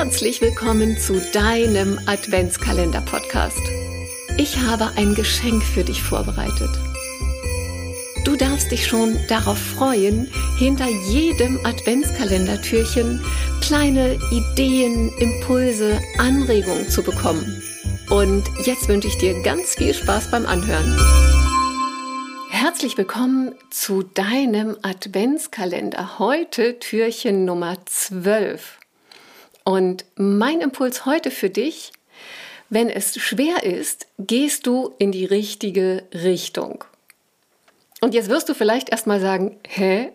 Herzlich willkommen zu deinem Adventskalender-Podcast. Ich habe ein Geschenk für dich vorbereitet. Du darfst dich schon darauf freuen, hinter jedem Adventskalendertürchen kleine Ideen, Impulse, Anregungen zu bekommen. Und jetzt wünsche ich dir ganz viel Spaß beim Anhören. Herzlich willkommen zu deinem Adventskalender. Heute Türchen Nummer 12. Und mein Impuls heute für dich, wenn es schwer ist, gehst du in die richtige Richtung. Und jetzt wirst du vielleicht erstmal sagen, hä?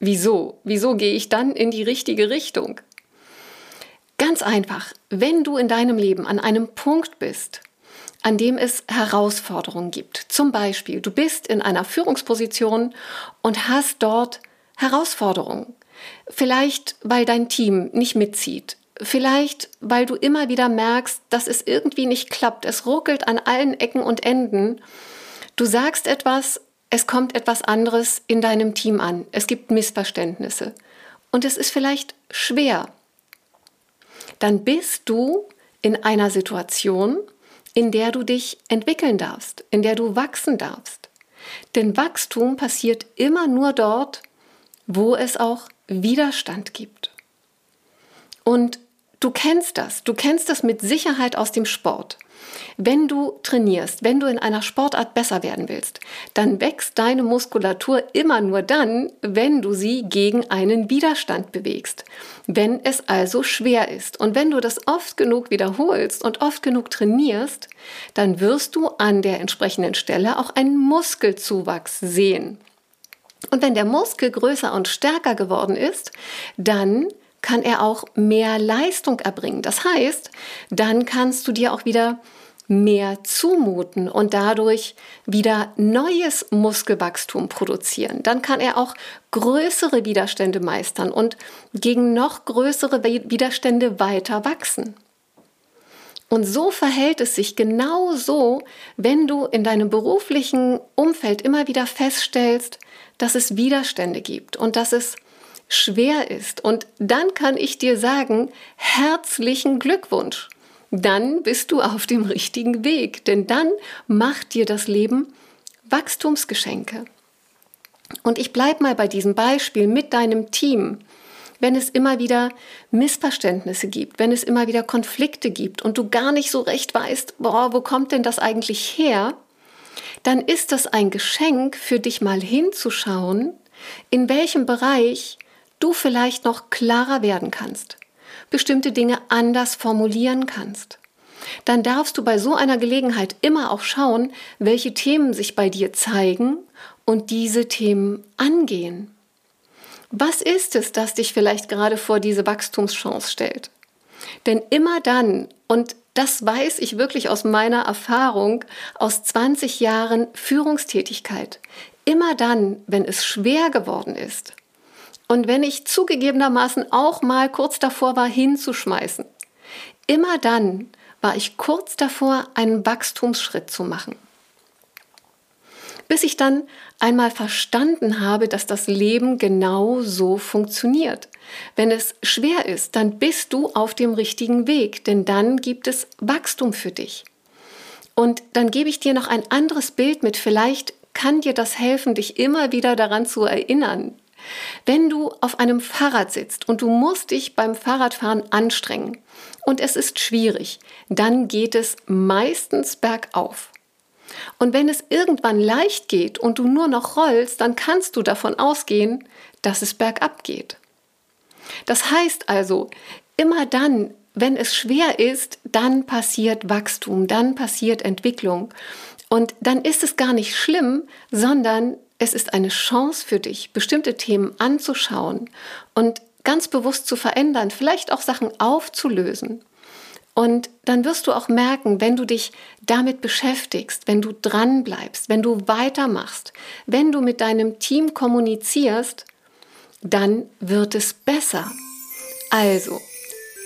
Wieso? Wieso gehe ich dann in die richtige Richtung? Ganz einfach, wenn du in deinem Leben an einem Punkt bist, an dem es Herausforderungen gibt. Zum Beispiel, du bist in einer Führungsposition und hast dort Herausforderungen. Vielleicht, weil dein Team nicht mitzieht. Vielleicht, weil du immer wieder merkst, dass es irgendwie nicht klappt. Es ruckelt an allen Ecken und Enden. Du sagst etwas, es kommt etwas anderes in deinem Team an. Es gibt Missverständnisse. Und es ist vielleicht schwer. Dann bist du in einer Situation, in der du dich entwickeln darfst, in der du wachsen darfst. Denn Wachstum passiert immer nur dort, wo es auch Widerstand gibt. Und Du kennst das. Du kennst das mit Sicherheit aus dem Sport. Wenn du trainierst, wenn du in einer Sportart besser werden willst, dann wächst deine Muskulatur immer nur dann, wenn du sie gegen einen Widerstand bewegst. Wenn es also schwer ist. Und wenn du das oft genug wiederholst und oft genug trainierst, dann wirst du an der entsprechenden Stelle auch einen Muskelzuwachs sehen. Und wenn der Muskel größer und stärker geworden ist, dann kann er auch mehr Leistung erbringen. Das heißt, dann kannst du dir auch wieder mehr zumuten und dadurch wieder neues Muskelwachstum produzieren. Dann kann er auch größere Widerstände meistern und gegen noch größere Widerstände weiter wachsen. Und so verhält es sich genau so, wenn du in deinem beruflichen Umfeld immer wieder feststellst, dass es Widerstände gibt und dass es schwer ist. Und dann kann ich dir sagen, herzlichen Glückwunsch. Dann bist du auf dem richtigen Weg, denn dann macht dir das Leben Wachstumsgeschenke. Und ich bleibe mal bei diesem Beispiel mit deinem Team. Wenn es immer wieder Missverständnisse gibt, wenn es immer wieder Konflikte gibt und du gar nicht so recht weißt, boah, wo kommt denn das eigentlich her, dann ist das ein Geschenk für dich mal hinzuschauen, in welchem Bereich du vielleicht noch klarer werden kannst, bestimmte Dinge anders formulieren kannst. Dann darfst du bei so einer Gelegenheit immer auch schauen, welche Themen sich bei dir zeigen und diese Themen angehen. Was ist es, das dich vielleicht gerade vor diese Wachstumschance stellt? Denn immer dann, und das weiß ich wirklich aus meiner Erfahrung aus 20 Jahren Führungstätigkeit, immer dann, wenn es schwer geworden ist, und wenn ich zugegebenermaßen auch mal kurz davor war, hinzuschmeißen, immer dann war ich kurz davor, einen Wachstumsschritt zu machen. Bis ich dann einmal verstanden habe, dass das Leben genau so funktioniert. Wenn es schwer ist, dann bist du auf dem richtigen Weg, denn dann gibt es Wachstum für dich. Und dann gebe ich dir noch ein anderes Bild mit. Vielleicht kann dir das helfen, dich immer wieder daran zu erinnern, wenn du auf einem Fahrrad sitzt und du musst dich beim Fahrradfahren anstrengen und es ist schwierig, dann geht es meistens bergauf. Und wenn es irgendwann leicht geht und du nur noch rollst, dann kannst du davon ausgehen, dass es bergab geht. Das heißt also, immer dann, wenn es schwer ist, dann passiert Wachstum, dann passiert Entwicklung. Und dann ist es gar nicht schlimm, sondern es ist eine Chance für dich, bestimmte Themen anzuschauen und ganz bewusst zu verändern, vielleicht auch Sachen aufzulösen. Und dann wirst du auch merken, wenn du dich damit beschäftigst, wenn du dran bleibst, wenn du weitermachst, wenn du mit deinem Team kommunizierst, dann wird es besser. Also,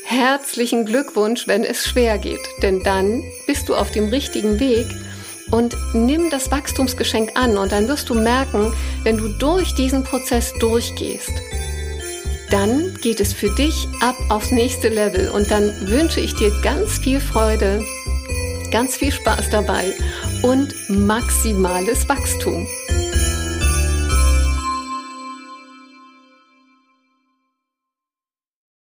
herzlichen Glückwunsch, wenn es schwer geht, denn dann bist du auf dem richtigen Weg und nimm das Wachstumsgeschenk an und dann wirst du merken, wenn du durch diesen Prozess durchgehst, dann geht es für dich ab aufs nächste Level und dann wünsche ich dir ganz viel Freude, ganz viel Spaß dabei und maximales Wachstum.